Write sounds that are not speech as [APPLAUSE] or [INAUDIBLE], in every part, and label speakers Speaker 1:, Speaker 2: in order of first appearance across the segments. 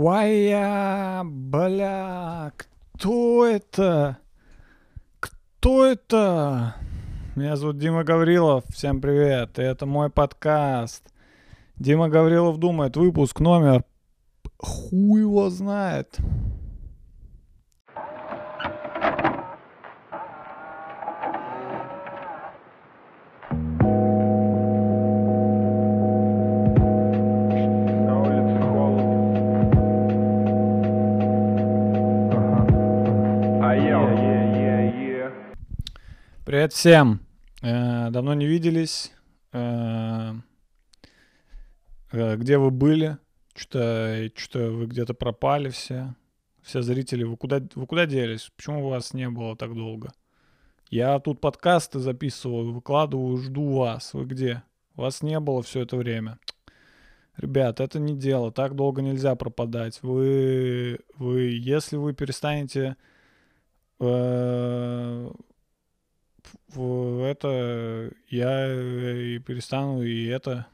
Speaker 1: Уая, бля, кто это? Кто это? Меня зовут Дима Гаврилов, всем привет, и это мой подкаст. Дима Гаврилов думает, выпуск номер хуй его знает. Привет всем. Э, давно не виделись. Э, э, где вы были? Что-то что вы где-то пропали все. Все зрители, вы куда, вы куда делись? Почему вас не было так долго? Я тут подкасты записываю, выкладываю, жду вас. Вы где? Вас не было все это время. Ребят, это не дело. Так долго нельзя пропадать. Вы, вы, если вы перестанете э, это я и перестану и это.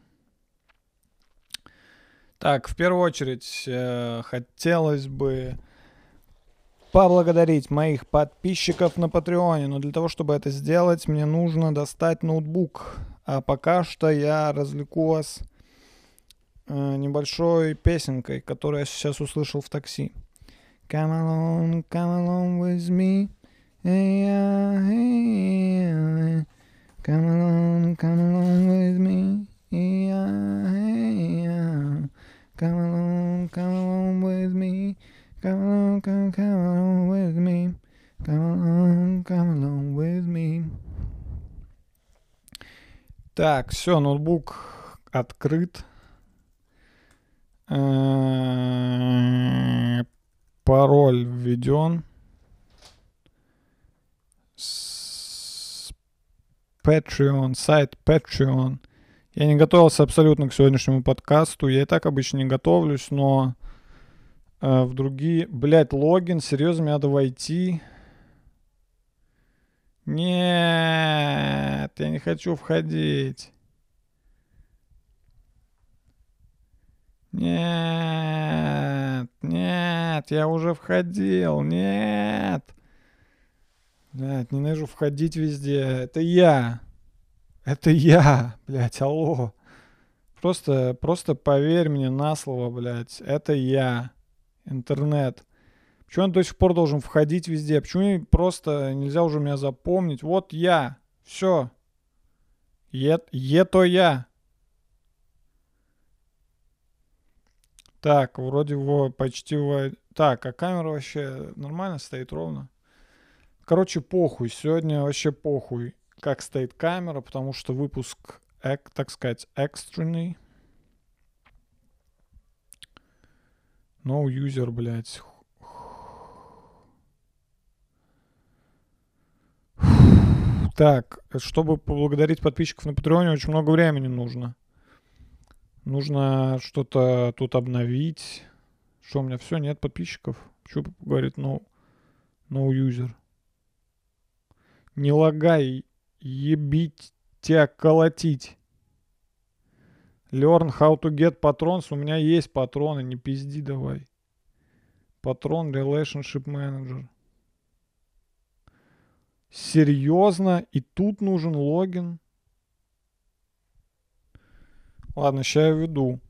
Speaker 1: Так, в первую очередь э, хотелось бы поблагодарить моих подписчиков на Патреоне, но для того, чтобы это сделать, мне нужно достать ноутбук. А пока что я развлеку вас э, небольшой песенкой, которую я сейчас услышал в такси. Come along, come along with me. Hey, yeah, hey, yeah. Come along, come along with me. Yeah, hey, yeah. Come along, come along with me. Come along, come, come along with me. Come along, come along with me. Так, все, ноутбук открыт. Э, Пароль введен. Patreon, сайт Patreon. Я не готовился абсолютно к сегодняшнему подкасту. Я и так обычно не готовлюсь, но э, в другие... Блять, логин, серьезно, мне надо войти. Нет, я не хочу входить. Нет, нет, я уже входил, нет. Блядь, ненавижу входить везде. Это я. Это я, блядь, алло. Просто, просто поверь мне на слово, блядь. Это я. Интернет. Почему он до сих пор должен входить везде? Почему просто нельзя уже меня запомнить? Вот я. Все. Е, е то я. Так, вроде его почти... Так, а камера вообще нормально стоит ровно? Короче, похуй. Сегодня вообще похуй, как стоит камера, потому что выпуск, так сказать, экстренный. No user, блядь. Так, чтобы поблагодарить подписчиков на Патреоне, очень много времени нужно. Нужно что-то тут обновить. Что, у меня все, нет подписчиков? Что говорит no, no user? Не лагай, ебить тебя колотить. Learn how to get patrons. У меня есть патроны, не пизди давай. Патрон Relationship Manager. Серьезно? И тут нужен логин? Ладно, сейчас я веду.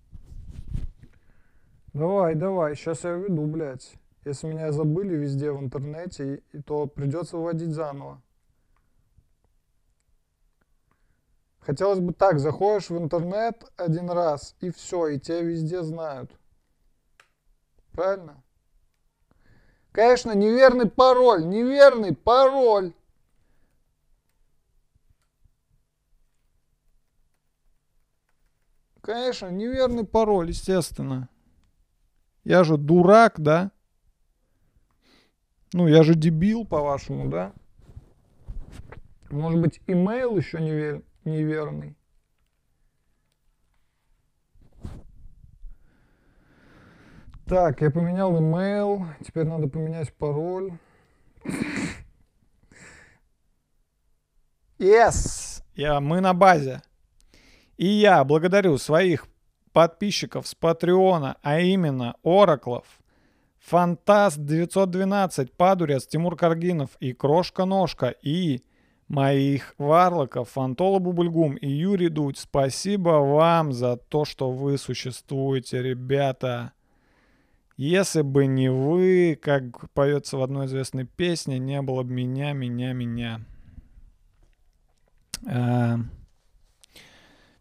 Speaker 1: Давай, давай, сейчас я веду, блядь. Если меня забыли везде в интернете, то придется вводить заново. Хотелось бы так, заходишь в интернет один раз, и все, и тебя везде знают. Правильно? Конечно, неверный пароль, неверный пароль. Конечно, неверный пароль, естественно. Я же дурак, да? Ну, я же дебил, по-вашему, да? Может быть, имейл еще невер- неверный. Так, я поменял имейл. Теперь надо поменять пароль. Yes! Я, мы на базе. И я благодарю своих подписчиков с Патреона, а именно Ораклов, Фантаст 912, Падурец, Тимур Каргинов и Крошка-Ножка, и моих варлоков Фантола Бубульгум и Юрий Дудь. Спасибо вам за то, что вы существуете, ребята. Если бы не вы, как поется в одной известной песне, не было бы меня, меня, меня.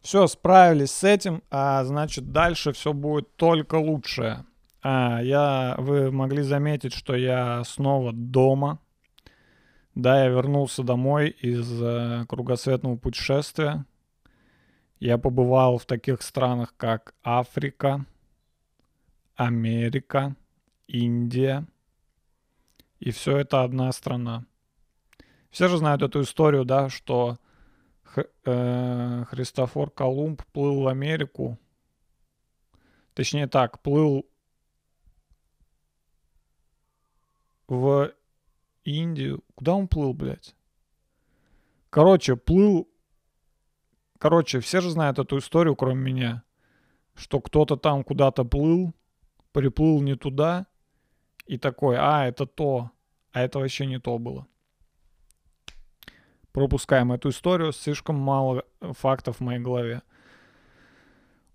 Speaker 1: Все, справились с этим, а значит дальше все будет только лучше. А, я, вы могли заметить, что я снова дома. Да, я вернулся домой из э, кругосветного путешествия. Я побывал в таких странах, как Африка, Америка, Индия. И все это одна страна. Все же знают эту историю, да, что Х, э, Христофор Колумб плыл в Америку. Точнее так, плыл в Индию. Куда он плыл, блядь? Короче, плыл... Короче, все же знают эту историю, кроме меня. Что кто-то там куда-то плыл, приплыл не туда, и такой, а, это то, а это вообще не то было. Пропускаем эту историю, слишком мало фактов в моей голове.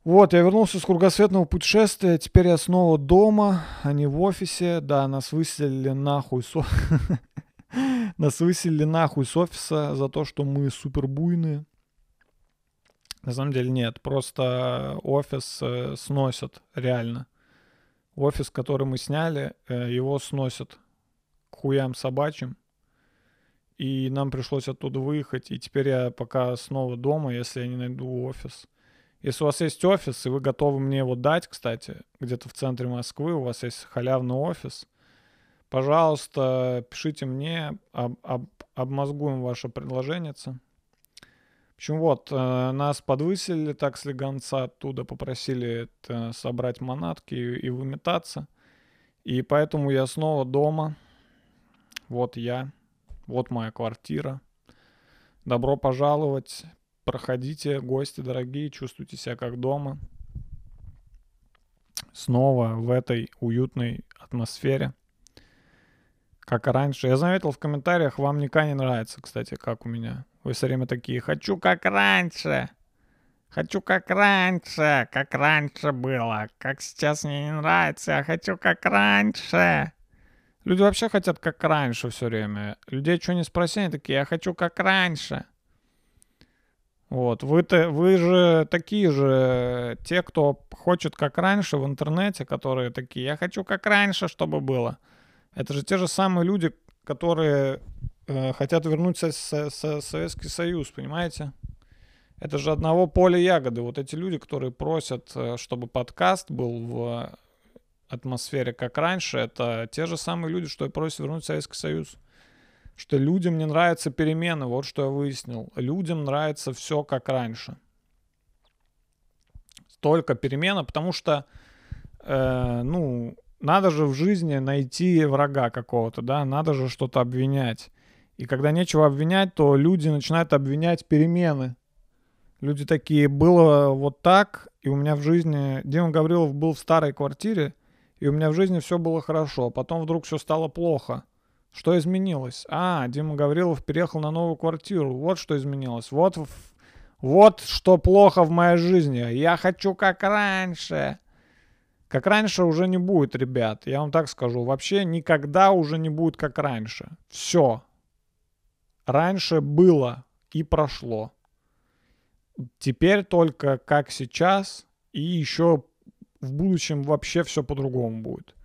Speaker 1: Вот, я вернулся с кругосветного путешествия, теперь я снова дома, а не в офисе. Да, нас выселили нахуй с... [LAUGHS] Нас выселили нахуй с офиса за то, что мы супер буйные. На самом деле нет, просто офис э, сносят, реально. Офис, который мы сняли, э, его сносят к хуям собачьим и нам пришлось оттуда выехать, и теперь я пока снова дома, если я не найду офис. Если у вас есть офис, и вы готовы мне его дать, кстати, где-то в центре Москвы, у вас есть халявный офис, пожалуйста, пишите мне, об, об, обмозгуем ваше предложение. В общем, вот, э, нас подвысили так слегонца оттуда, попросили это, собрать манатки и, и выметаться. И поэтому я снова дома. Вот я. Вот моя квартира. Добро пожаловать. Проходите, гости дорогие, чувствуйте себя как дома. Снова в этой уютной атмосфере. Как и раньше. Я заметил в комментариях, вам никак не нравится, кстати, как у меня. Вы все время такие, хочу как раньше. Хочу как раньше, как раньше было. Как сейчас мне не нравится, я хочу как раньше. Люди вообще хотят как раньше все время. Людей что не спроси, они такие, я хочу как раньше. Вот, вы-то, вы же такие же, те, кто хочет как раньше в интернете, которые такие, я хочу как раньше, чтобы было. Это же те же самые люди, которые э, хотят вернуть со- со- со- Советский Союз, понимаете? Это же одного поля ягоды. Вот эти люди, которые просят, э, чтобы подкаст был в атмосфере, как раньше, это те же самые люди, что и просят вернуть Советский Союз. Что людям не нравятся перемены, вот что я выяснил. Людям нравится все как раньше. Только перемена, потому что, э, ну, надо же в жизни найти врага какого-то, да, надо же что-то обвинять. И когда нечего обвинять, то люди начинают обвинять перемены. Люди такие, было вот так, и у меня в жизни... Дима Гаврилов был в старой квартире, и у меня в жизни все было хорошо. Потом вдруг все стало плохо. Что изменилось? А, Дима Гаврилов переехал на новую квартиру. Вот что изменилось. Вот, вот что плохо в моей жизни. Я хочу как раньше. Как раньше уже не будет, ребят. Я вам так скажу. Вообще никогда уже не будет как раньше. Все. Раньше было и прошло. Теперь только как сейчас и еще в будущем вообще все по-другому будет.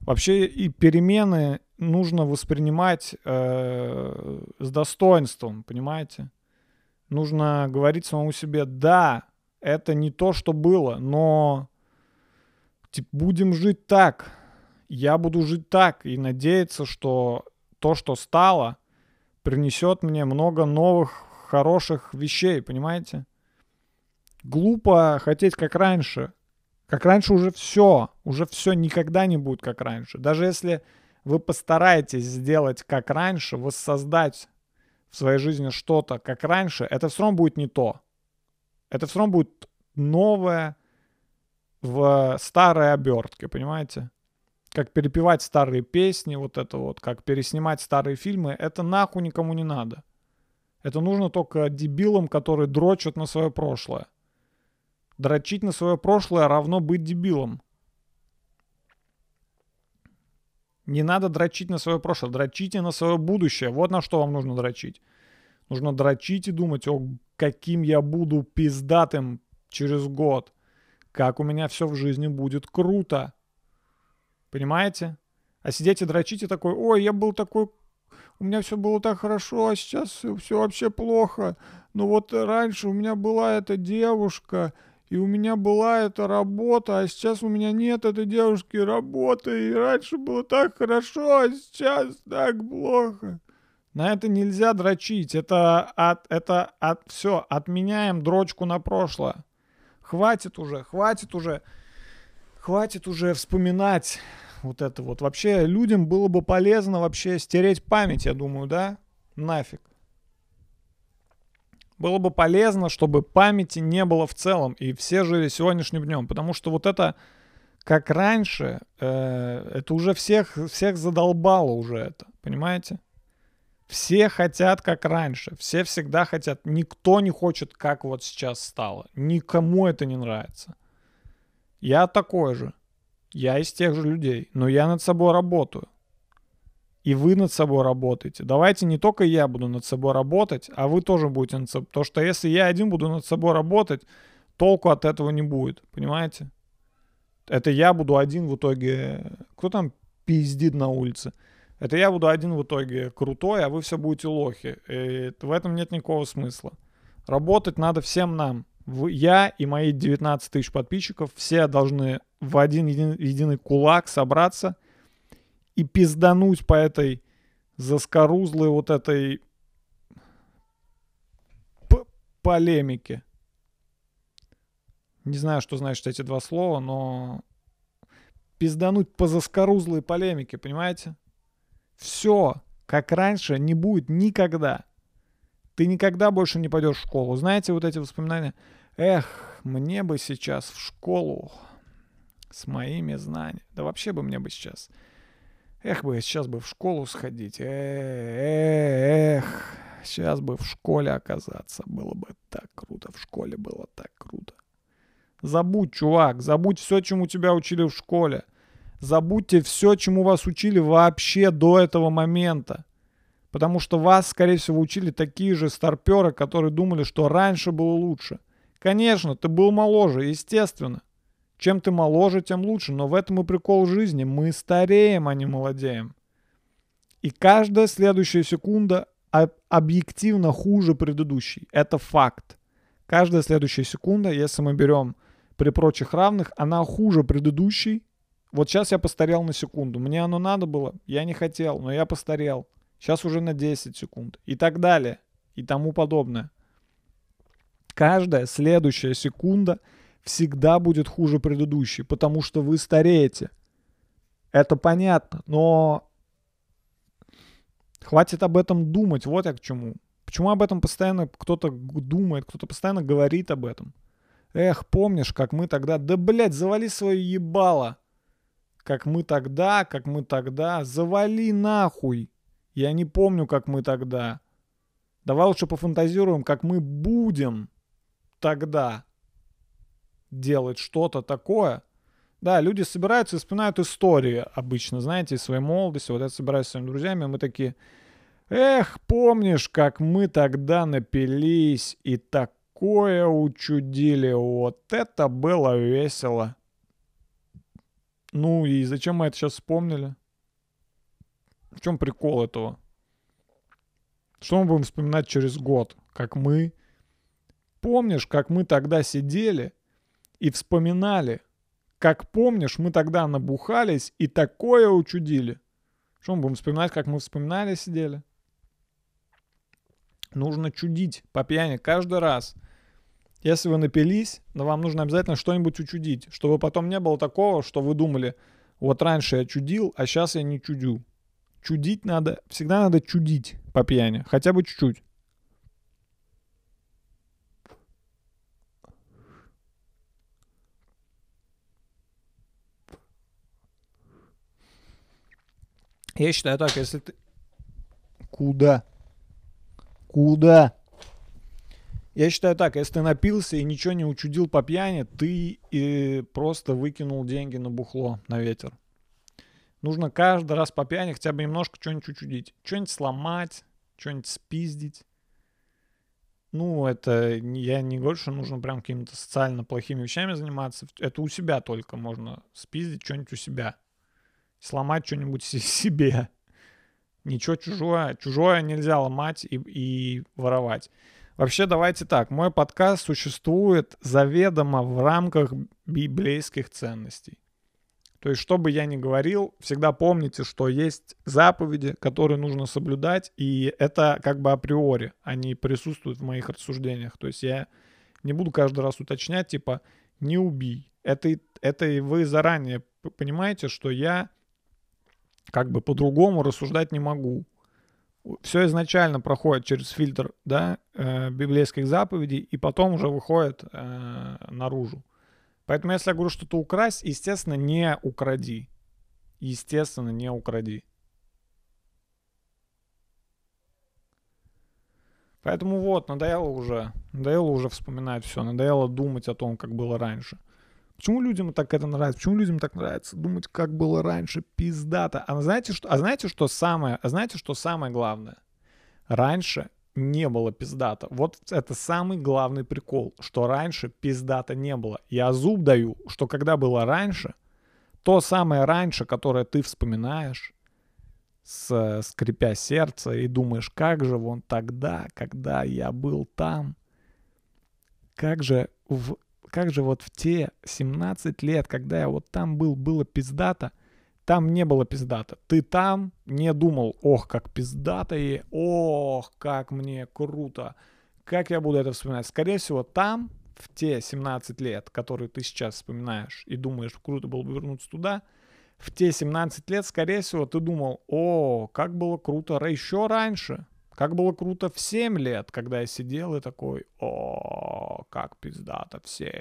Speaker 1: Вообще и перемены нужно воспринимать э, с достоинством, понимаете? Нужно говорить самому себе, да, это не то, что было, но типа, будем жить так. Я буду жить так и надеяться, что то, что стало, принесет мне много новых хороших вещей, понимаете? Глупо хотеть как раньше. Как раньше уже все, уже все никогда не будет как раньше. Даже если вы постараетесь сделать как раньше, воссоздать в своей жизни что-то как раньше, это все равно будет не то. Это все равно будет новое, в старой обертке, понимаете? Как перепевать старые песни, вот это вот, как переснимать старые фильмы, это нахуй никому не надо. Это нужно только дебилам, которые дрочат на свое прошлое. Дрочить на свое прошлое равно быть дебилом. Не надо дрочить на свое прошлое, дрочите на свое будущее. Вот на что вам нужно дрочить. Нужно дрочить и думать, о, каким я буду пиздатым через год. Как у меня все в жизни будет круто. Понимаете? А сидеть и дрочить и такой, ой, я был такой, у меня все было так хорошо, а сейчас все вообще плохо. Ну вот раньше у меня была эта девушка, и у меня была эта работа, а сейчас у меня нет этой девушки работы, и раньше было так хорошо, а сейчас так плохо. На это нельзя дрочить, это от, это от, все, отменяем дрочку на прошлое. Хватит уже, хватит уже, хватит уже вспоминать вот это вот. Вообще людям было бы полезно вообще стереть память, я думаю, да? Нафиг было бы полезно, чтобы памяти не было в целом, и все жили сегодняшним днем, потому что вот это, как раньше, э, это уже всех, всех задолбало уже это, понимаете? Все хотят как раньше, все всегда хотят, никто не хочет, как вот сейчас стало, никому это не нравится. Я такой же, я из тех же людей, но я над собой работаю и вы над собой работаете. Давайте не только я буду над собой работать, а вы тоже будете над собой. Потому что если я один буду над собой работать, толку от этого не будет, понимаете? Это я буду один в итоге... Кто там пиздит на улице? Это я буду один в итоге крутой, а вы все будете лохи. И в этом нет никакого смысла. Работать надо всем нам. Я и мои 19 тысяч подписчиков все должны в один единый кулак собраться – и пиздануть по этой заскорузлой вот этой полемике. Не знаю, что значит эти два слова, но пиздануть по заскорузлой полемике, понимаете? Все, как раньше, не будет никогда. Ты никогда больше не пойдешь в школу. Знаете вот эти воспоминания? Эх, мне бы сейчас в школу с моими знаниями. Да вообще бы мне бы сейчас Эх бы, сейчас бы в школу сходить. Эх, сейчас бы в школе оказаться. Было бы так круто. В школе было так круто. Забудь, чувак, забудь все, чему тебя учили в школе. Забудьте все, чему вас учили вообще до этого момента. Потому что вас, скорее всего, учили такие же старперы, которые думали, что раньше было лучше. Конечно, ты был моложе, естественно. Чем ты моложе, тем лучше. Но в этом и прикол жизни. Мы стареем, а не молодеем. И каждая следующая секунда объективно хуже предыдущей. Это факт. Каждая следующая секунда, если мы берем при прочих равных, она хуже предыдущей. Вот сейчас я постарел на секунду. Мне оно надо было, я не хотел, но я постарел. Сейчас уже на 10 секунд. И так далее. И тому подобное. Каждая следующая секунда — всегда будет хуже предыдущей, потому что вы стареете. Это понятно, но хватит об этом думать, вот я к чему. Почему об этом постоянно кто-то думает, кто-то постоянно говорит об этом? Эх, помнишь, как мы тогда... Да, блядь, завали свое ебало. Как мы тогда, как мы тогда. Завали нахуй. Я не помню, как мы тогда. Давай лучше пофантазируем, как мы будем тогда делать что-то такое. Да, люди собираются и вспоминают истории обычно, знаете, из своей молодости. Вот я собираюсь с своими друзьями, мы такие, эх, помнишь, как мы тогда напились и такое учудили. Вот это было весело. Ну и зачем мы это сейчас вспомнили? В чем прикол этого? Что мы будем вспоминать через год? Как мы... Помнишь, как мы тогда сидели и вспоминали, как помнишь, мы тогда набухались и такое учудили. Что мы будем вспоминать, как мы вспоминали, сидели? Нужно чудить по пьяни каждый раз. Если вы напились, но вам нужно обязательно что-нибудь учудить, чтобы потом не было такого, что вы думали, вот раньше я чудил, а сейчас я не чудю. Чудить надо, всегда надо чудить по пьяни, хотя бы чуть-чуть. Я считаю так, если ты... Куда? Куда? Я считаю так, если ты напился и ничего не учудил по пьяни, ты и просто выкинул деньги на бухло, на ветер. Нужно каждый раз по пьяни хотя бы немножко что-нибудь учудить. Что-нибудь сломать, что-нибудь спиздить. Ну, это я не говорю, что нужно прям какими-то социально плохими вещами заниматься. Это у себя только можно спиздить что-нибудь у себя. Сломать что-нибудь се- себе. Ничего чужое. Чужое нельзя ломать и, и воровать. Вообще, давайте так. Мой подкаст существует заведомо в рамках библейских ценностей. То есть, что бы я ни говорил, всегда помните, что есть заповеди, которые нужно соблюдать, и это как бы априори, они присутствуют в моих рассуждениях. То есть я не буду каждый раз уточнять, типа, не убий. Это, это и вы заранее понимаете, что я как бы по-другому рассуждать не могу. Все изначально проходит через фильтр да, э, библейских заповедей, и потом уже выходит э, наружу. Поэтому если я говорю что-то украсть, естественно, не укради. Естественно, не укради. Поэтому вот, надоело уже. Надоело уже вспоминать все. Надоело думать о том, как было раньше. Почему людям так это нравится? Почему людям так нравится думать, как было раньше? Пиздато. А знаете, что, а знаете, что самое, а знаете, что самое главное? Раньше не было пиздата. Вот это самый главный прикол, что раньше пиздата не было. Я зуб даю, что когда было раньше, то самое раньше, которое ты вспоминаешь, с, скрипя сердце и думаешь, как же вон тогда, когда я был там, как же, в, как же вот в те 17 лет, когда я вот там был, было пиздата, там не было пиздата. Ты там не думал, ох, как пиздата и ох, как мне круто. Как я буду это вспоминать? Скорее всего, там, в те 17 лет, которые ты сейчас вспоминаешь и думаешь, круто было бы вернуться туда, в те 17 лет, скорее всего, ты думал, о, как было круто еще раньше. Как было круто в 7 лет, когда я сидел и такой, о, как пиздато в 7.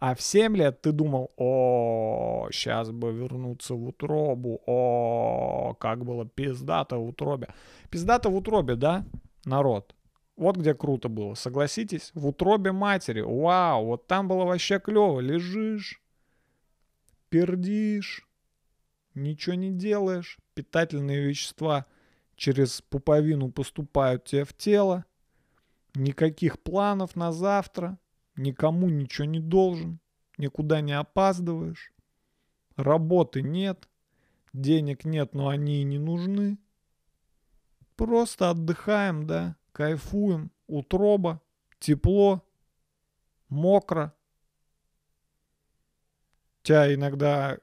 Speaker 1: А в 7 лет ты думал, о, сейчас бы вернуться в утробу, о, как было пиздато в утробе. Пиздато в утробе, да, народ? Вот где круто было, согласитесь? В утробе матери, вау, вот там было вообще клево, лежишь, пердишь, ничего не делаешь, питательные вещества через пуповину поступают тебе в тело, никаких планов на завтра, никому ничего не должен, никуда не опаздываешь, работы нет, денег нет, но они и не нужны. Просто отдыхаем, да, кайфуем, утроба, тепло, мокро. Тебя иногда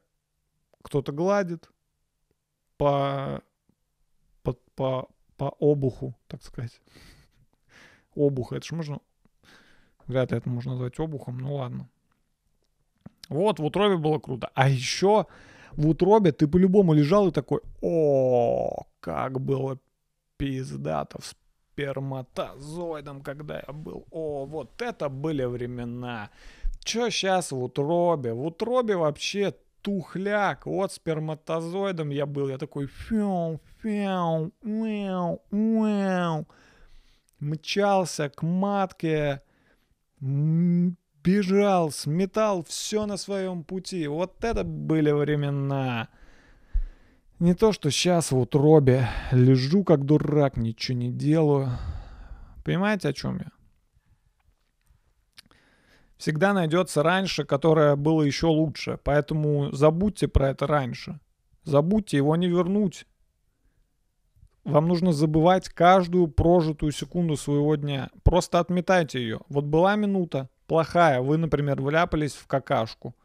Speaker 1: кто-то гладит по, по, по, обуху, так сказать. [LAUGHS] Обух, это же можно... Вряд ли это можно назвать обухом, ну ладно. Вот, в утробе было круто. А еще в утробе ты по-любому лежал и такой, о, как было пиздато в сперматозоидом, когда я был. О, вот это были времена. Чё сейчас в утробе? В утробе вообще тухляк. Вот сперматозоидом я был. Я такой фяу, фяу, мяу, мяу. Мчался к матке. Бежал, сметал все на своем пути. Вот это были времена. Не то, что сейчас в утробе лежу как дурак, ничего не делаю. Понимаете, о чем я? Всегда найдется раньше, которое было еще лучше. Поэтому забудьте про это раньше. Забудьте, его не вернуть. Вам нужно забывать каждую прожитую секунду своего дня. Просто отметайте ее. Вот была минута плохая, вы, например, вляпались в какашку.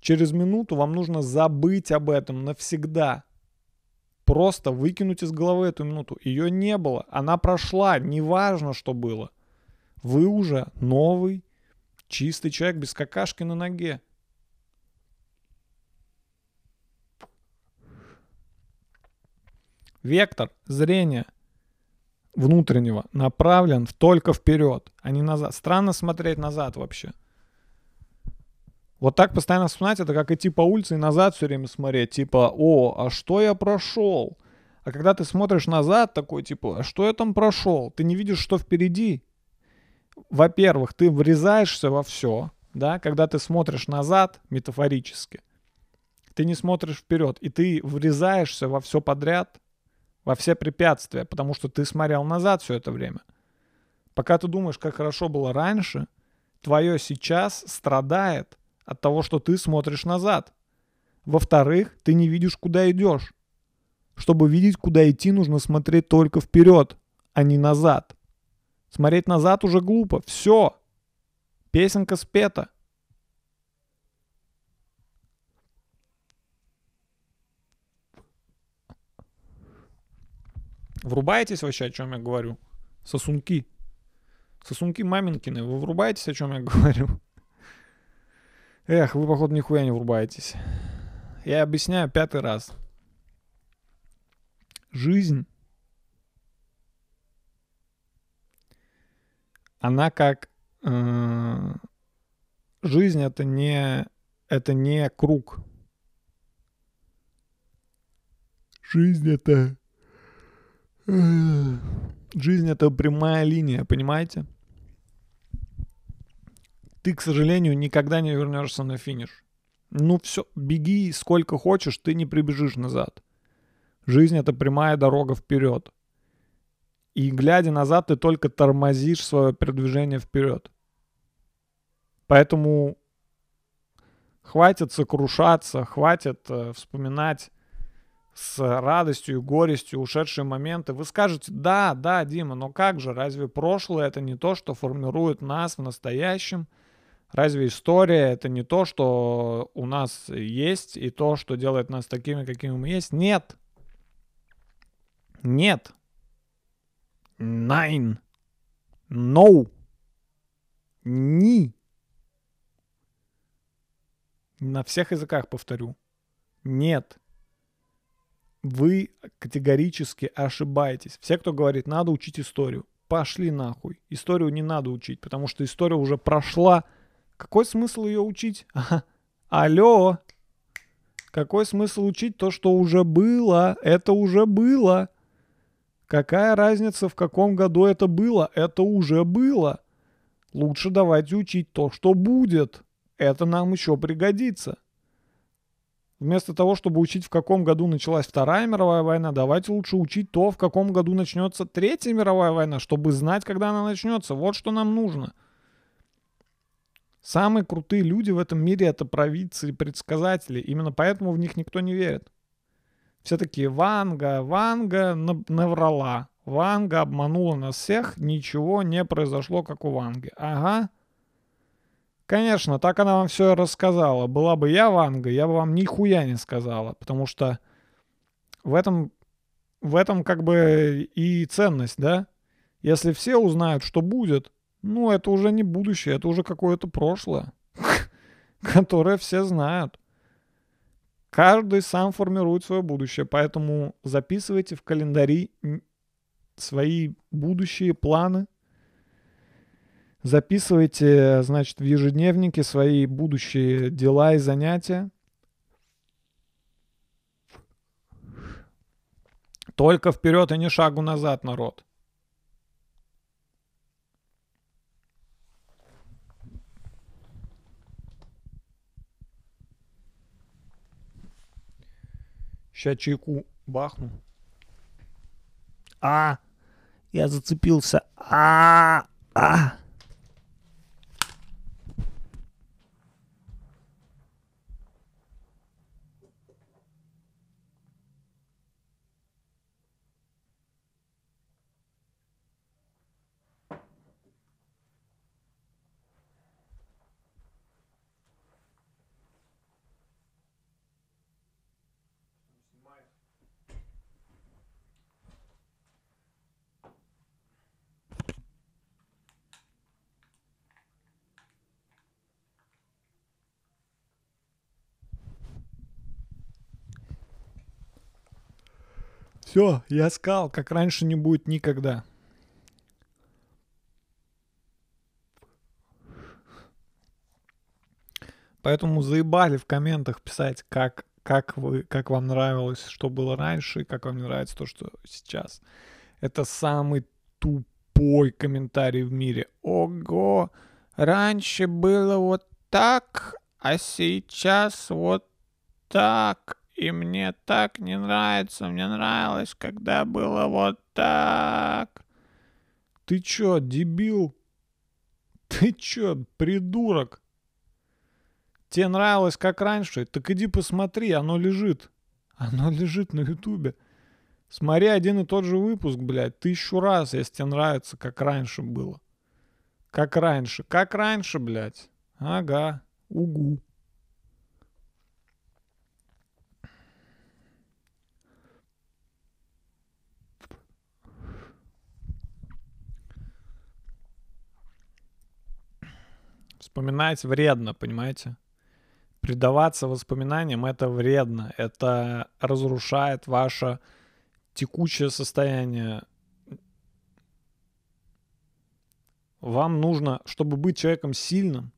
Speaker 1: Через минуту вам нужно забыть об этом навсегда. Просто выкинуть из головы эту минуту. Ее не было, она прошла, неважно, что было. Вы уже новый, чистый человек без какашки на ноге. Вектор зрения внутреннего направлен только вперед, а не назад. Странно смотреть назад вообще. Вот так постоянно вспоминать, это как идти по улице и назад все время смотреть, типа, о, а что я прошел? А когда ты смотришь назад, такой, типа, а что я там прошел? Ты не видишь, что впереди. Во-первых, ты врезаешься во все, да, когда ты смотришь назад, метафорически. Ты не смотришь вперед, и ты врезаешься во все подряд, во все препятствия, потому что ты смотрел назад все это время. Пока ты думаешь, как хорошо было раньше, твое сейчас страдает от того, что ты смотришь назад. Во-вторых, ты не видишь, куда идешь. Чтобы видеть, куда идти, нужно смотреть только вперед, а не назад. Смотреть назад уже глупо. Все. Песенка спета. Врубаетесь вообще, о чем я говорю? Сосунки. Сосунки маменькины, вы врубаетесь, о чем я [LAUGHS] говорю? Эх, вы, походу, нихуя не врубаетесь. Я объясняю пятый раз. Жизнь, она как... э, жизнь это не... Это не круг. Жизнь это... Жизнь это прямая линия, понимаете? Ты, к сожалению, никогда не вернешься на финиш. Ну все, беги сколько хочешь, ты не прибежишь назад. Жизнь это прямая дорога вперед. И глядя назад, ты только тормозишь свое передвижение вперед. Поэтому хватит сокрушаться, хватит э, вспоминать с радостью и горестью ушедшие моменты. Вы скажете, да, да, Дима, но как же, разве прошлое это не то, что формирует нас в настоящем? Разве история это не то, что у нас есть и то, что делает нас такими, какими мы есть? Нет. Нет. Nine. No. Ни. На всех языках повторю. Нет. Вы категорически ошибаетесь. Все, кто говорит, надо учить историю, пошли нахуй. Историю не надо учить, потому что история уже прошла. Какой смысл ее учить? [LAUGHS] Алло. Какой смысл учить то, что уже было? Это уже было. Какая разница, в каком году это было? Это уже было. Лучше давайте учить то, что будет. Это нам еще пригодится. Вместо того, чтобы учить, в каком году началась Вторая мировая война, давайте лучше учить то, в каком году начнется Третья мировая война, чтобы знать, когда она начнется. Вот что нам нужно. Самые крутые люди в этом мире это провидцы и предсказатели. Именно поэтому в них никто не верит. Все такие, Ванга, Ванга на- наврала. Ванга обманула нас всех, ничего не произошло, как у Ванги. Ага. Конечно, так она вам все рассказала. Была бы я Ванга, я бы вам нихуя не сказала. Потому что в этом, в этом как бы и ценность, да? Если все узнают, что будет, ну, это уже не будущее, это уже какое-то прошлое, [LAUGHS] которое все знают. Каждый сам формирует свое будущее, поэтому записывайте в календари свои будущие планы, записывайте, значит, в ежедневнике свои будущие дела и занятия. Только вперед и не шагу назад, народ. Сейчас чайку бахну. А, я зацепился. А, а. Все, я сказал, как раньше не будет никогда. Поэтому заебали в комментах писать, как, как, вы, как вам нравилось, что было раньше, и как вам не нравится то, что сейчас. Это самый тупой комментарий в мире. Ого, раньше было вот так, а сейчас вот так. И мне так не нравится. Мне нравилось, когда было вот так. Ты чё, дебил? Ты чё, придурок? Тебе нравилось как раньше? Так иди посмотри, оно лежит. Оно лежит на ютубе. Смотри один и тот же выпуск, блядь, тысячу раз, если тебе нравится, как раньше было. Как раньше. Как раньше, блядь. Ага. Угу. Вспоминать вредно, понимаете? Предаваться воспоминаниям это вредно. Это разрушает ваше текущее состояние. Вам нужно, чтобы быть человеком сильным,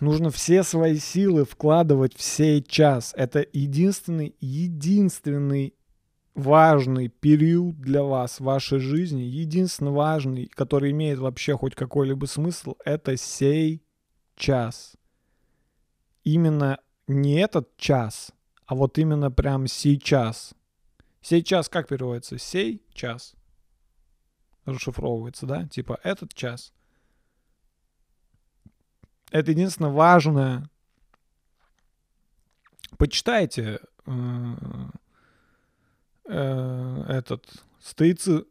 Speaker 1: нужно все свои силы вкладывать в сей час. Это единственный, единственный важный период для вас в вашей жизни, единственный важный, который имеет вообще хоть какой-либо смысл, это сей час. Именно не этот час, а вот именно прям сейчас. Сейчас как переводится? Сей час. Расшифровывается, да? Типа этот час. Это единственное важное. Почитайте э, этот стоици,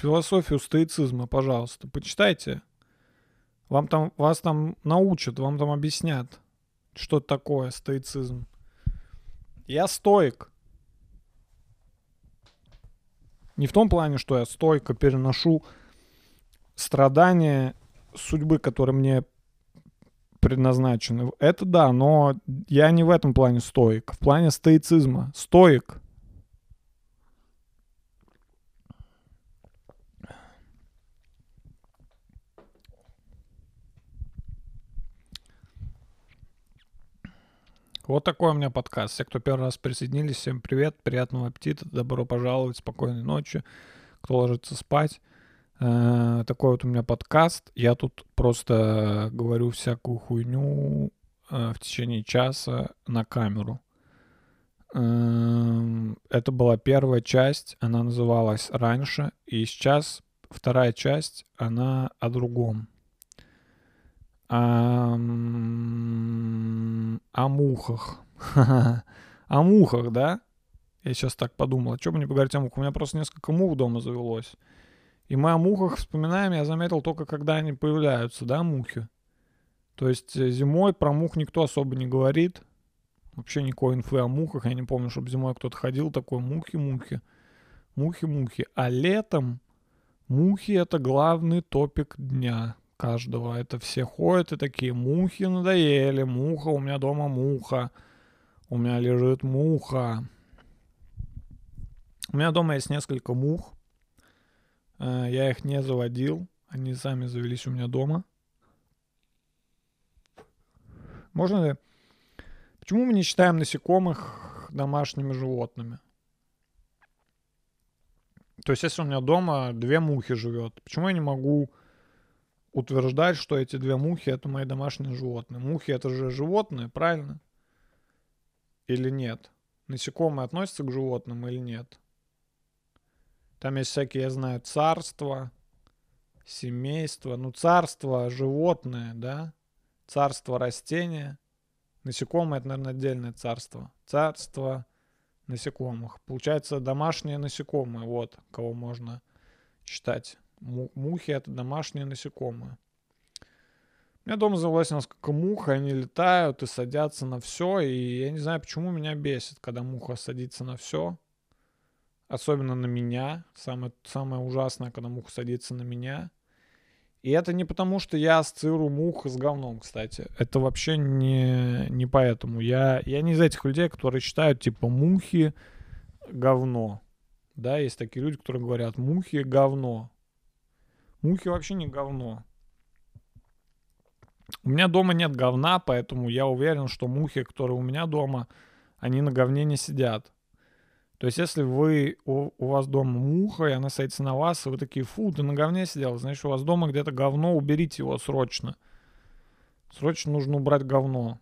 Speaker 1: философию стоицизма, пожалуйста, почитайте. Вам там, вас там научат, вам там объяснят, что такое стоицизм. Я стоик. Не в том плане, что я стойко переношу страдания судьбы, которые мне предназначены. Это да, но я не в этом плане стоик. В плане стоицизма. Стоик Вот такой у меня подкаст. Все, кто первый раз присоединились, всем привет, приятного аппетита, добро пожаловать, спокойной ночи, кто ложится спать. Э, такой вот у меня подкаст. Я тут просто говорю всякую хуйню э, в течение часа на камеру. Э, это была первая часть, она называлась «Раньше», и сейчас вторая часть, она о другом о, о мухах. [LAUGHS] о мухах, да? Я сейчас так подумал, что мне поговорить о мухах? У меня просто несколько мух дома завелось. И мы о мухах вспоминаем, я заметил только, когда они появляются, да, мухи. То есть э, зимой про мух никто особо не говорит. Вообще никакой инфы о мухах. Я не помню, чтобы зимой кто-то ходил такой мухи-мухи. Мухи-мухи. А летом мухи — это главный топик дня каждого. Это все ходят и такие, мухи надоели, муха, у меня дома муха, у меня лежит муха. У меня дома есть несколько мух, э, я их не заводил, они сами завелись у меня дома. Можно ли... Почему мы не считаем насекомых домашними животными? То есть, если у меня дома две мухи живет, почему я не могу утверждать, что эти две мухи это мои домашние животные. Мухи это же животные, правильно? Или нет? Насекомые относятся к животным или нет? Там есть всякие, я знаю, царства, семейства. Ну, царство животное, да? Царство растения. Насекомые это, наверное, отдельное царство. Царство насекомых. Получается, домашние насекомые, вот, кого можно считать Мухи — это домашние насекомые. У меня дома завелось несколько мух, и они летают и садятся на все, и я не знаю, почему меня бесит, когда муха садится на все. Особенно на меня. Самое, самое ужасное, когда муха садится на меня. И это не потому, что я ассоциирую мух с говном, кстати. Это вообще не, не поэтому. Я, я не из этих людей, которые считают, типа, мухи говно. Да, есть такие люди, которые говорят, мухи говно. Мухи вообще не говно. У меня дома нет говна, поэтому я уверен, что мухи, которые у меня дома, они на говне не сидят. То есть, если вы, у, у вас дома муха, и она садится на вас, и вы такие, фу, ты на говне сидел, значит, у вас дома где-то говно, уберите его срочно. Срочно нужно убрать говно.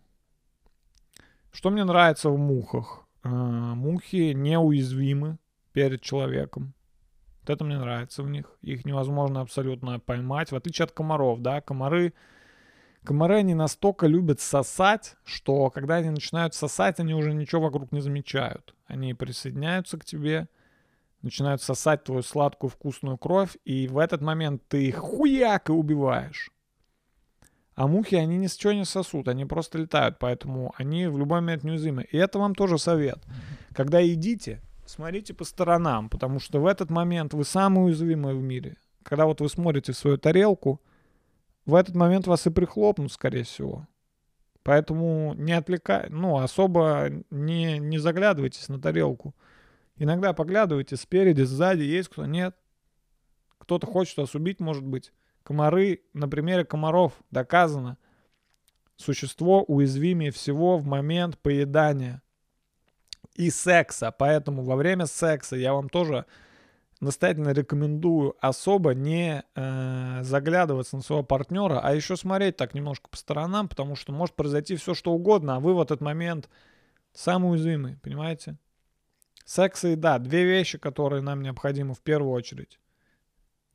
Speaker 1: Что мне нравится в мухах? Э, мухи неуязвимы перед человеком. Вот это мне нравится в них. Их невозможно абсолютно поймать, в отличие от комаров, да. Комары, комары они настолько любят сосать, что когда они начинают сосать, они уже ничего вокруг не замечают. Они присоединяются к тебе, начинают сосать твою сладкую вкусную кровь, и в этот момент ты их хуяк и убиваешь. А мухи, они ни с чего не сосут, они просто летают, поэтому они в любой момент неуязвимы. И это вам тоже совет. Когда едите, смотрите по сторонам, потому что в этот момент вы самый уязвимый в мире. Когда вот вы смотрите в свою тарелку, в этот момент вас и прихлопнут, скорее всего. Поэтому не отвлекай, ну, особо не, не заглядывайтесь на тарелку. Иногда поглядывайте спереди, сзади, есть кто, нет. Кто-то хочет вас убить, может быть. Комары, на примере комаров доказано, существо уязвимее всего в момент поедания и секса. Поэтому во время секса я вам тоже настоятельно рекомендую особо не э, заглядываться на своего партнера, а еще смотреть так немножко по сторонам, потому что может произойти все что угодно, а вы в этот момент самый уязвимый, понимаете? Секс и еда. Две вещи, которые нам необходимы в первую очередь.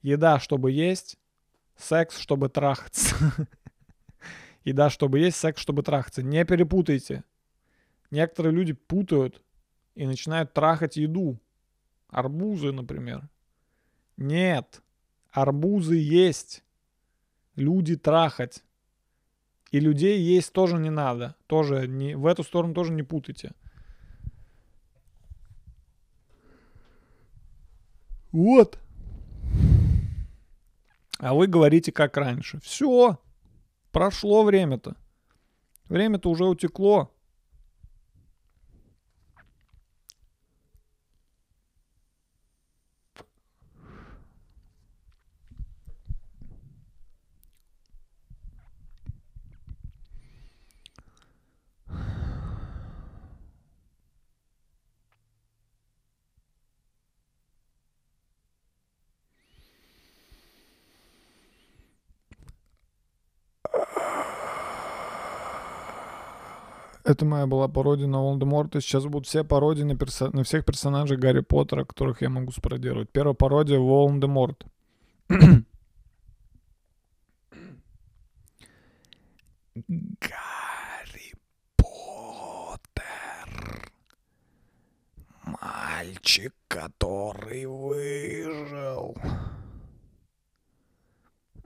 Speaker 1: Еда, чтобы есть, секс, чтобы трахаться. [LAUGHS] Еда, чтобы есть, секс, чтобы трахаться. Не перепутайте. Некоторые люди путают и начинают трахать еду. Арбузы, например. Нет. Арбузы есть. Люди трахать. И людей есть тоже не надо. Тоже не, в эту сторону тоже не путайте. Вот. А вы говорите как раньше. Все. Прошло время-то. Время-то уже утекло. Это моя была пародия на Волдеморта. Сейчас будут все пародии на, перso- на всех персонажей Гарри Поттера, которых я могу спародировать. Первая пародия Волдеморт. [COUGHS] Гарри Поттер. Мальчик, который выжил.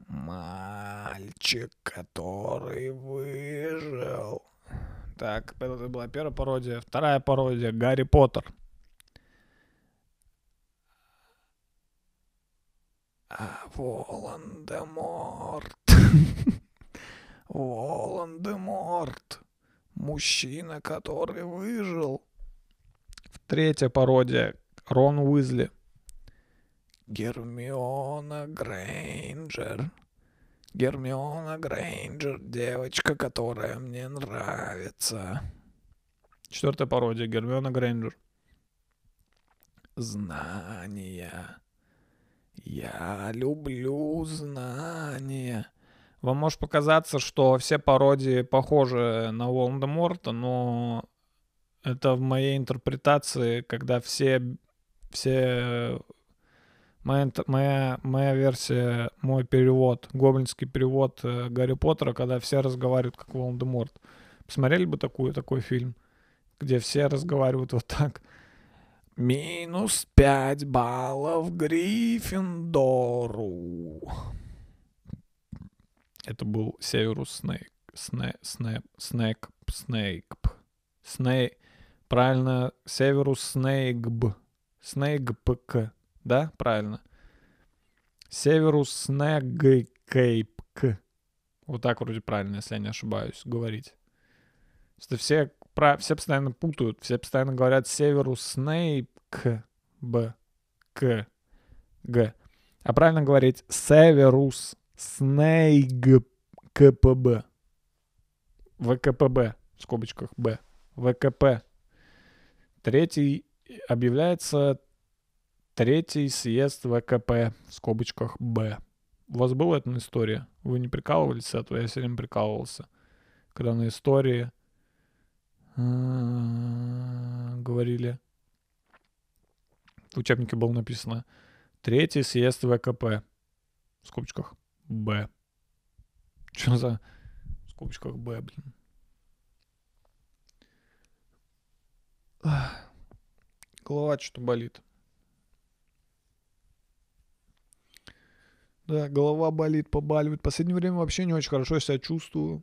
Speaker 1: Мальчик, который выжил. Так, это была первая пародия. Вторая пародия. Гарри Поттер. А Волан-де-Морт. [LAUGHS] Волан-де-Морт. Мужчина, который выжил. Третья пародия. Рон Уизли. Гермиона Грейнджер. Гермиона Грейнджер, девочка, которая мне нравится. Четвертая пародия. Гермиона Грейнджер. Знания. Я люблю знания. Вам может показаться, что все пародии похожи на Волан-де-Морта, но это в моей интерпретации, когда все, все моя, моя, моя версия, мой перевод, гоблинский перевод э, Гарри Поттера, когда все разговаривают как Волан-де-Морт. Посмотрели бы такую, такой фильм, где все разговаривают вот так. Минус 5 баллов Гриффиндору. Это был Северус Снейк. Сне, Снэп, Снэк, Снейк. Сней, правильно, Северус Снейгб. Снейгпк, да, правильно. Северус Снегкейпк. Вот так вроде правильно, если я не ошибаюсь, говорить. Что все, про- все постоянно путают, все постоянно говорят Северус Снейк, Б, К, Г. А правильно говорить Северус Снейг, КПБ. ВКПБ, в скобочках Б, ВКП. Третий объявляется третий съезд ВКП, в скобочках Б. У вас была эта история? Вы не прикалывались с этого? Я все время прикалывался. Когда на истории э, говорили, в учебнике было написано Третий съезд ВКП, в скобочках Б. Что за в скобочках Б, блин? Голова что-то болит. Да, голова болит, побаливает. Последнее время вообще не очень хорошо себя чувствую.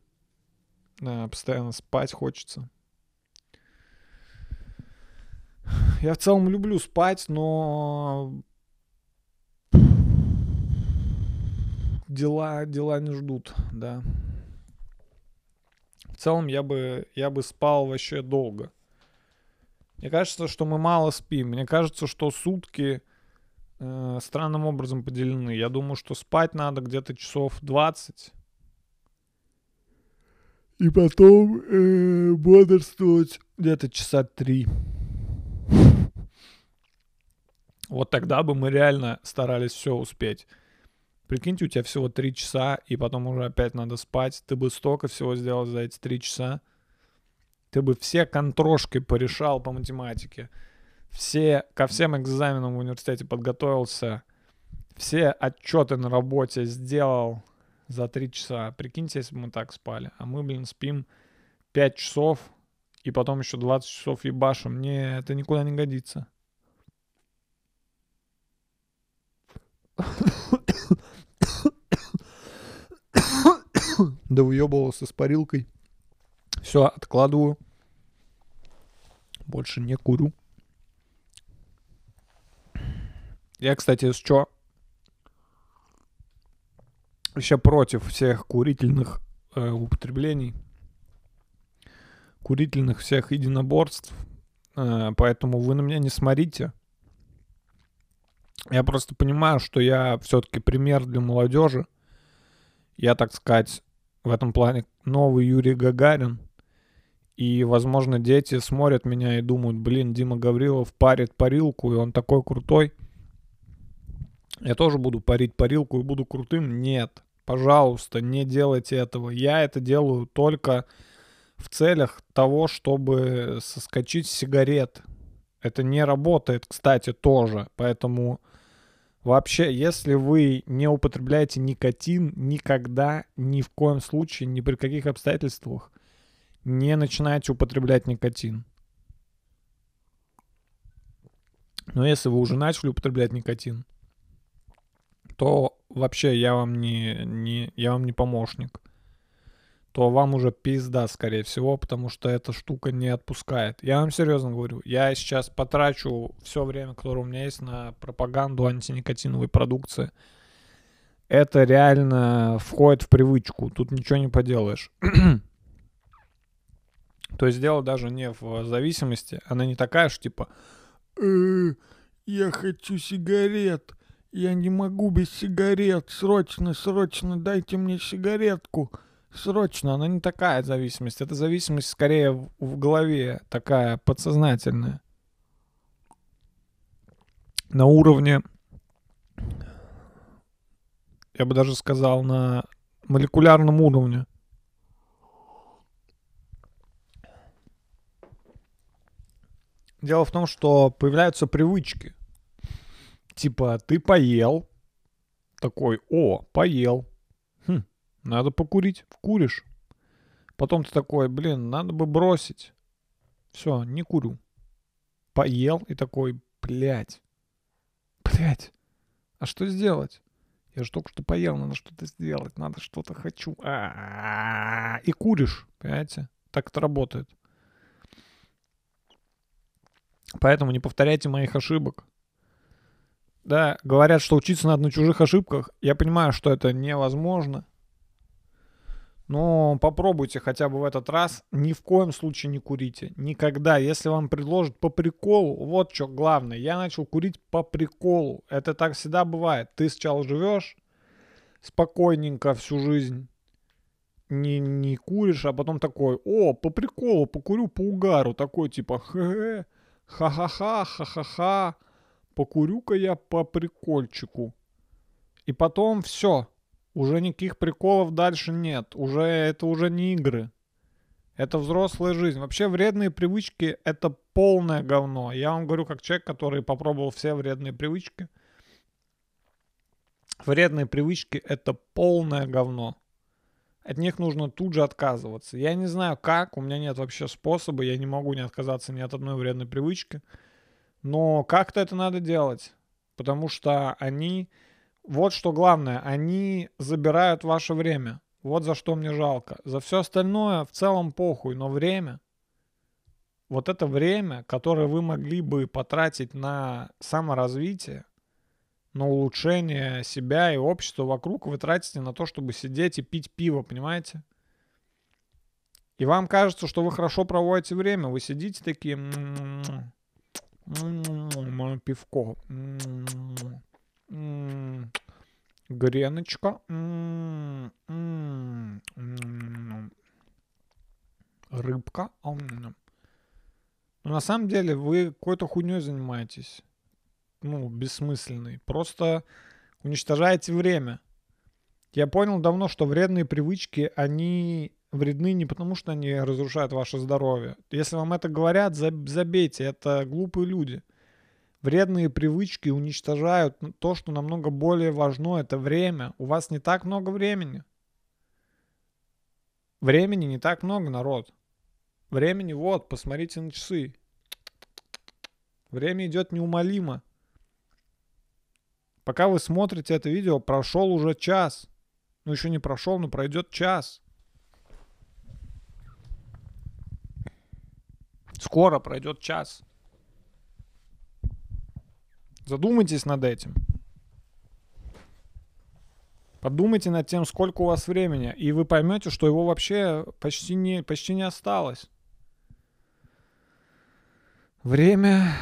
Speaker 1: Да, постоянно спать хочется. Я в целом люблю спать, но дела, дела не ждут, да. В целом я бы, я бы спал вообще долго. Мне кажется, что мы мало спим. Мне кажется, что сутки э, странным образом поделены. Я думаю, что спать надо где-то часов 20. И потом э, бодрствовать где-то часа 3. Вот тогда бы мы реально старались все успеть. Прикиньте, у тебя всего 3 часа, и потом уже опять надо спать. Ты бы столько всего сделал за эти 3 часа. Ты бы все контрошки порешал по математике. Все, ко всем экзаменам в университете подготовился. Все отчеты на работе сделал за 3 часа. Прикиньте, если бы мы так спали. А мы, блин, спим 5 часов, и потом еще 20 часов ебашим. Не, это никуда не годится. Да выебывался с парилкой. Все, откладываю. Больше не курю. Я, кстати, с чё? Еще против всех курительных э, употреблений. Курительных всех единоборств. Э, поэтому вы на меня не смотрите. Я просто понимаю, что я все-таки пример для молодежи. Я, так сказать, в этом плане новый Юрий Гагарин. И, возможно, дети смотрят меня и думают, блин, Дима Гаврилов парит парилку, и он такой крутой. Я тоже буду парить парилку и буду крутым? Нет. Пожалуйста, не делайте этого. Я это делаю только в целях того, чтобы соскочить с сигарет. Это не работает, кстати, тоже. Поэтому вообще, если вы не употребляете никотин, никогда, ни в коем случае, ни при каких обстоятельствах не начинайте употреблять никотин. Но если вы уже начали употреблять никотин, то вообще я вам не, не, я вам не помощник. То вам уже пизда, скорее всего, потому что эта штука не отпускает. Я вам серьезно говорю, я сейчас потрачу все время, которое у меня есть на пропаганду антиникотиновой продукции. Это реально входит в привычку, тут ничего не поделаешь. [CLEARS THROAT] То есть дело даже не в зависимости, она не такая же, типа, «Э, я хочу сигарет, я не могу без сигарет, срочно, срочно, дайте мне сигаретку, срочно. Она не такая зависимость, это зависимость скорее в, голове, такая подсознательная. На уровне, я бы даже сказал, на молекулярном уровне. Дело в том, что появляются привычки. Типа, ты поел, такой, о, поел, хм, надо покурить, куришь. Потом ты такой, блин, надо бы бросить. Все, не курю. Поел и такой, блядь, блядь, а что сделать? Я же только что поел, надо что-то сделать, надо что-то хочу. А-а-а. И куришь, понимаете? Так это работает. Поэтому не повторяйте моих ошибок. Да, говорят, что учиться надо на чужих ошибках. Я понимаю, что это невозможно. Но попробуйте хотя бы в этот раз. Ни в коем случае не курите. Никогда. Если вам предложат по приколу, вот что главное. Я начал курить по приколу. Это так всегда бывает. Ты сначала живешь спокойненько всю жизнь. не, не куришь, а потом такой, о, по приколу, покурю по угару, такой типа, хе ха-ха-ха, ха-ха-ха, покурю-ка я по прикольчику. И потом все, уже никаких приколов дальше нет, уже это уже не игры. Это взрослая жизнь. Вообще вредные привычки — это полное говно. Я вам говорю как человек, который попробовал все вредные привычки. Вредные привычки — это полное говно. От них нужно тут же отказываться. Я не знаю как, у меня нет вообще способа, я не могу не отказаться ни от одной вредной привычки. Но как-то это надо делать, потому что они, вот что главное, они забирают ваше время. Вот за что мне жалко. За все остальное в целом похуй, но время, вот это время, которое вы могли бы потратить на саморазвитие, на улучшение себя и общества вокруг, вы тратите на то, чтобы сидеть и пить пиво, понимаете? И вам кажется, что вы хорошо проводите время. Вы сидите такие... Мое пивко. Греночка. Рыбка. Но на самом деле вы какой-то хуйней занимаетесь ну, бессмысленный. Просто уничтожаете время. Я понял давно, что вредные привычки, они вредны не потому, что они разрушают ваше здоровье. Если вам это говорят, забейте, это глупые люди. Вредные привычки уничтожают то, что намного более важно, это время. У вас не так много времени. Времени не так много, народ. Времени вот, посмотрите на часы. Время идет неумолимо. Пока вы смотрите это видео, прошел уже час. Ну, еще не прошел, но пройдет час. Скоро пройдет час. Задумайтесь над этим. Подумайте над тем, сколько у вас времени, и вы поймете, что его вообще почти не, почти не осталось. Время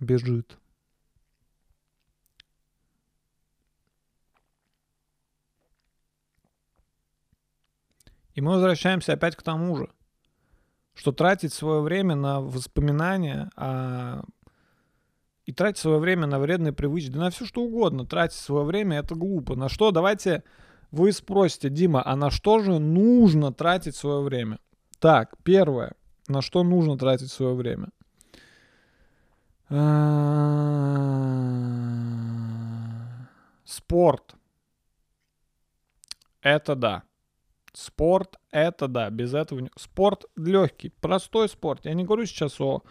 Speaker 1: бежит. И мы возвращаемся опять к тому же, что тратить свое время на воспоминания а... и тратить свое время на вредные привычки, да на все что угодно, тратить свое время это глупо. На что, давайте вы спросите, Дима, а на что же нужно тратить свое время? Так, первое, на что нужно тратить свое время? Спорт. Это да. Спорт это да, без этого... Спорт легкий, простой спорт. Я не говорю сейчас о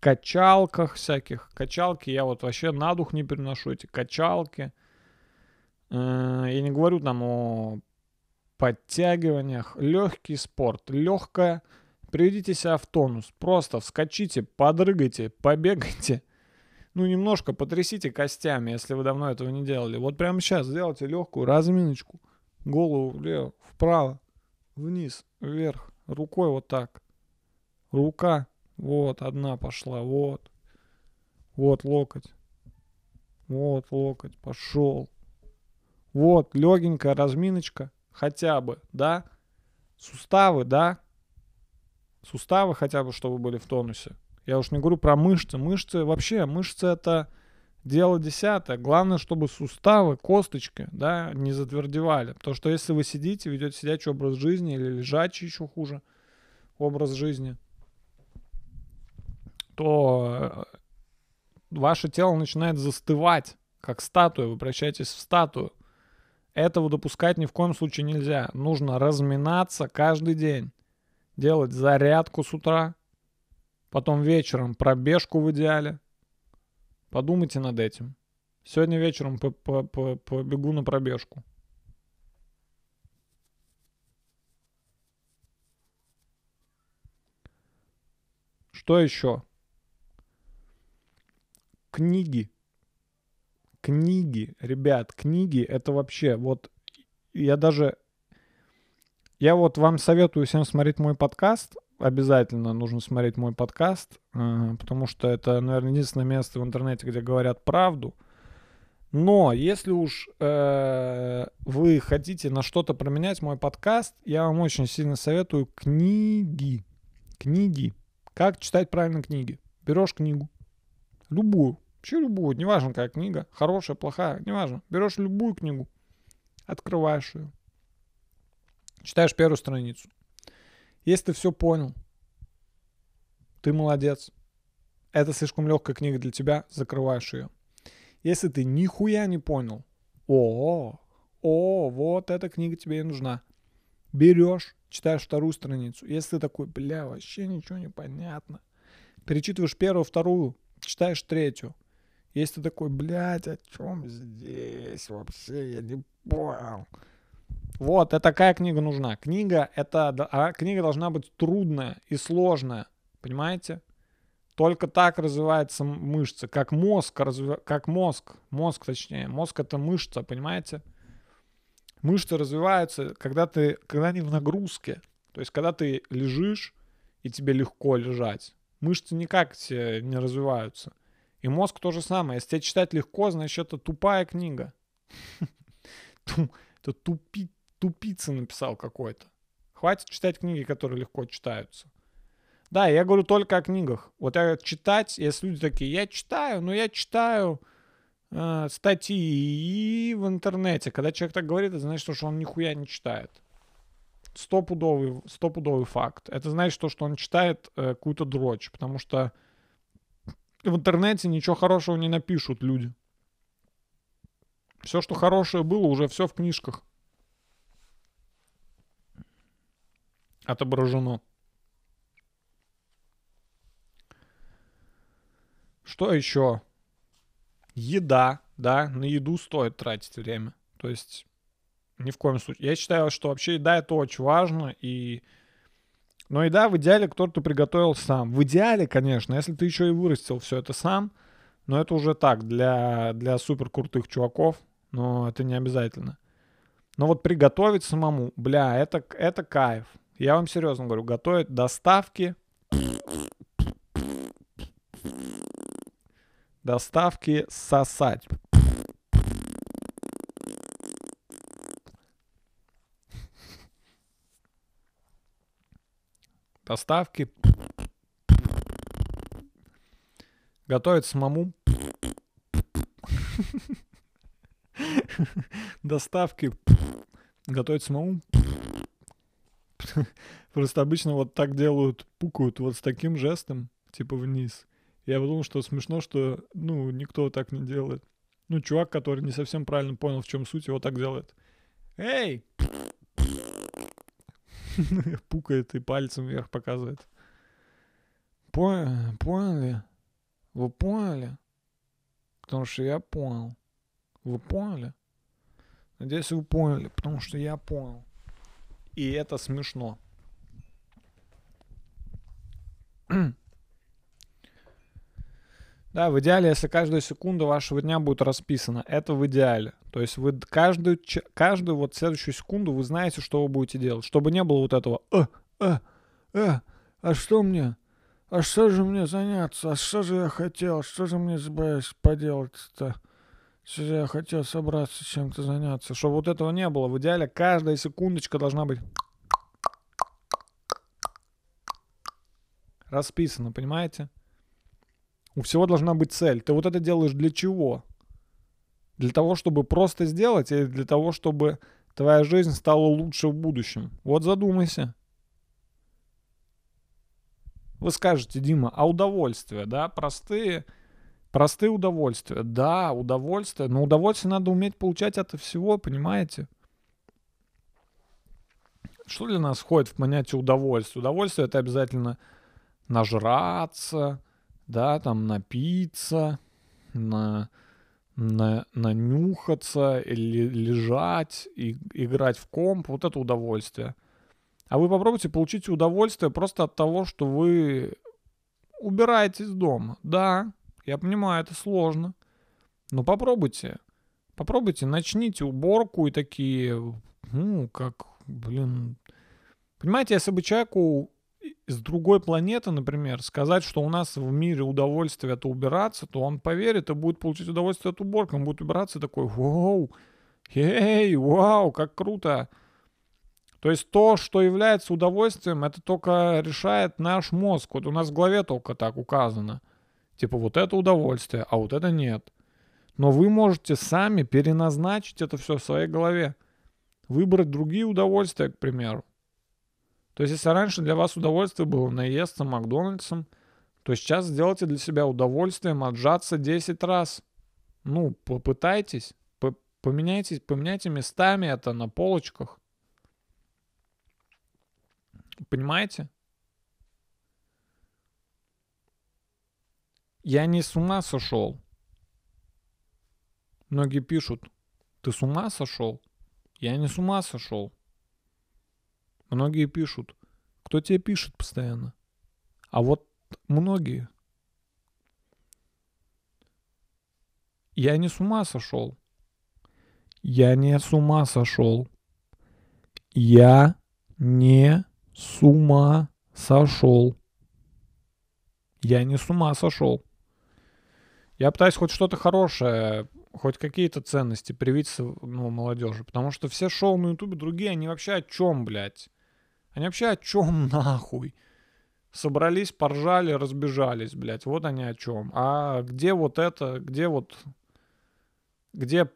Speaker 1: качалках всяких. Качалки я вот вообще на дух не переношу, эти качалки. Э, я не говорю там о подтягиваниях. Легкий спорт, легкое. Приведите себя в тонус. Просто вскочите, подрыгайте, побегайте. Ну, немножко потрясите костями, если вы давно этого не делали. Вот прямо сейчас сделайте легкую разминочку. Голову влево, вправо вниз, вверх, рукой вот так. Рука, вот, одна пошла, вот. Вот локоть. Вот локоть, пошел. Вот, легенькая разминочка, хотя бы, да? Суставы, да? Суставы хотя бы, чтобы были в тонусе. Я уж не говорю про мышцы. Мышцы, вообще, мышцы это Дело десятое. Главное, чтобы суставы, косточки, да, не затвердевали. Потому что если вы сидите, ведете сидячий образ жизни или лежачий еще хуже образ жизни, то э, ваше тело начинает застывать, как статуя, вы превращаетесь в статую. Этого допускать ни в коем случае нельзя. Нужно разминаться каждый день. Делать зарядку с утра, потом вечером пробежку в идеале, Подумайте над этим. Сегодня вечером побегу на пробежку. Что еще? Книги. Книги, ребят, книги это вообще, вот я даже, я вот вам советую всем смотреть мой подкаст, обязательно нужно смотреть мой подкаст, э, потому что это, наверное, единственное место в интернете, где говорят правду. Но если уж э, вы хотите на что-то променять мой подкаст, я вам очень сильно советую книги. Книги. Как читать правильно книги? Берешь книгу. Любую. Вообще любую. Неважно, какая книга. Хорошая, плохая. Неважно. Берешь любую книгу. Открываешь ее. Читаешь первую страницу. Если ты все понял, ты молодец. Это слишком легкая книга для тебя, закрываешь ее. Если ты нихуя не понял, о, о, вот эта книга тебе и нужна. Берешь, читаешь вторую страницу. Если ты такой, бля, вообще ничего не понятно. Перечитываешь первую, вторую, читаешь третью. Если ты такой, блядь, о чем здесь вообще, я не понял. Вот, это такая книга нужна. Книга, это, а книга должна быть трудная и сложная. Понимаете? Только так развивается мышца, как мозг, разви... как мозг, мозг точнее. Мозг это мышца, понимаете? Мышцы развиваются, когда ты, когда они в нагрузке. То есть, когда ты лежишь, и тебе легко лежать. Мышцы никак тебе не развиваются. И мозг то же самое. Если тебе читать легко, значит, это тупая книга. [LAUGHS] Это тупи, тупица написал какой-то. Хватит читать книги, которые легко читаются. Да, я говорю только о книгах. Вот я читать, если люди такие, я читаю, но я читаю э, статьи в интернете. Когда человек так говорит, это значит, что он нихуя не читает. Стопудовый, стопудовый факт. Это значит, что он читает э, какую-то дрочь, потому что в интернете ничего хорошего не напишут люди. Все, что хорошее было, уже все в книжках отображено. Что еще? Еда, да, на еду стоит тратить время. То есть ни в коем случае. Я считаю, что вообще еда это очень важно, и... Но еда в идеале кто-то приготовил сам. В идеале, конечно, если ты еще и вырастил все это сам, но это уже так, для, для супер крутых чуваков, но это не обязательно. Но вот приготовить самому, бля, это, это кайф. Я вам серьезно говорю, готовить доставки, доставки сосать. Доставки. Готовить самому. Доставки. Готовить самому. [LAUGHS] Просто обычно вот так делают, пукают вот с таким жестом, типа вниз. Я подумал, что смешно, что, ну, никто так не делает. Ну, чувак, который не совсем правильно понял, в чем суть, его так делает. Эй! [LAUGHS] Пукает и пальцем вверх показывает. Поняли? Вы поняли? Потому что я понял. Вы поняли? Надеюсь, вы поняли, потому что я понял. И это смешно. Да, в идеале, если каждая секунда вашего дня будет расписана, это в идеале. То есть вы каждую, каждую вот следующую секунду вы знаете, что вы будете делать. Чтобы не было вот этого «э, э, э, а что мне? А что же мне заняться? А что же я хотел? Что же мне поделать-то? Я хотел собраться чем-то заняться? Чтобы вот этого не было. В идеале каждая секундочка должна быть расписана, понимаете? У всего должна быть цель. Ты вот это делаешь для чего? Для того, чтобы просто сделать или для того, чтобы твоя жизнь стала лучше в будущем? Вот задумайся. Вы скажете, Дима, а удовольствия, да, простые, простые удовольствия. Да, удовольствие, но удовольствие надо уметь получать от всего, понимаете? Что для нас входит в понятие удовольствия? Удовольствие это обязательно нажраться, да, там напиться, на, на, нанюхаться, или лежать, и, играть в комп, вот это удовольствие. А вы попробуйте получить удовольствие просто от того, что вы убираете из дома. Да, я понимаю, это сложно. Но попробуйте. Попробуйте, начните уборку и такие, ну, как, блин. Понимаете, если бы человеку из другой планеты, например, сказать, что у нас в мире удовольствие это убираться, то он поверит и будет получить удовольствие от уборки. Он будет убираться такой, вау, эй, вау, как круто. То есть то, что является удовольствием, это только решает наш мозг. Вот у нас в голове только так указано. Типа вот это удовольствие, а вот это нет. Но вы можете сами переназначить это все в своей голове. Выбрать другие удовольствия, к примеру. То есть, если раньше для вас удовольствие было наесться Макдональдсом, то сейчас сделайте для себя удовольствием отжаться 10 раз. Ну, попытайтесь, по- поменяйте, поменяйте местами это на полочках. Понимаете? Я не с ума сошел. Многие пишут, ты с ума сошел? Я не с ума сошел. Многие пишут. Кто тебе пишет постоянно? А вот многие. Я не с ума сошел. Я не с ума сошел. Я не с ума сошел. Я не с ума сошел. Я пытаюсь хоть что-то хорошее, хоть какие-то ценности привить ну, молодежи. Потому что все шоу на ютубе другие, они вообще о чем, блядь? Они вообще о чем [LAUGHS] нахуй? Собрались, поржали, разбежались, блядь. Вот они о чем. А где вот это, где вот... Где...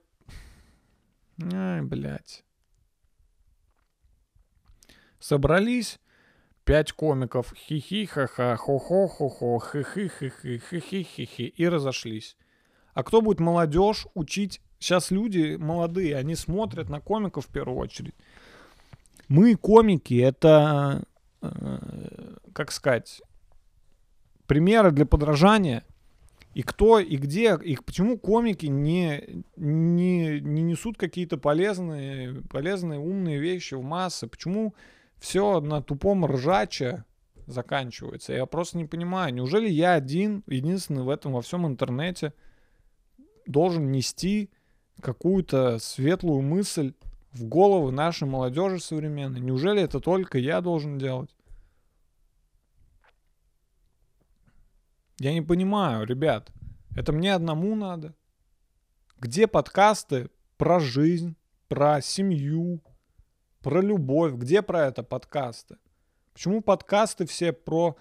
Speaker 1: Ай, блядь. Собрались пять комиков. Хи-хи-ха-ха, хо-хо-хо-хо, хи-хи-хи-хи, хи-хи-хи-хи. И разошлись. А кто будет молодежь учить? Сейчас люди молодые, они смотрят на комиков в первую очередь. Мы, комики, это, э, как сказать, примеры для подражания. И кто, и где, и почему комики не, не, не несут какие-то полезные, полезные, умные вещи в массы? Почему все на тупом ржаче заканчивается? Я просто не понимаю. Неужели я один, единственный в этом во всем интернете должен нести какую-то светлую мысль в головы нашей молодежи современной? Неужели это только я должен делать? Я не понимаю, ребят. Это мне одному надо. Где подкасты про жизнь, про семью, про любовь? Где про это подкасты? Почему подкасты все про...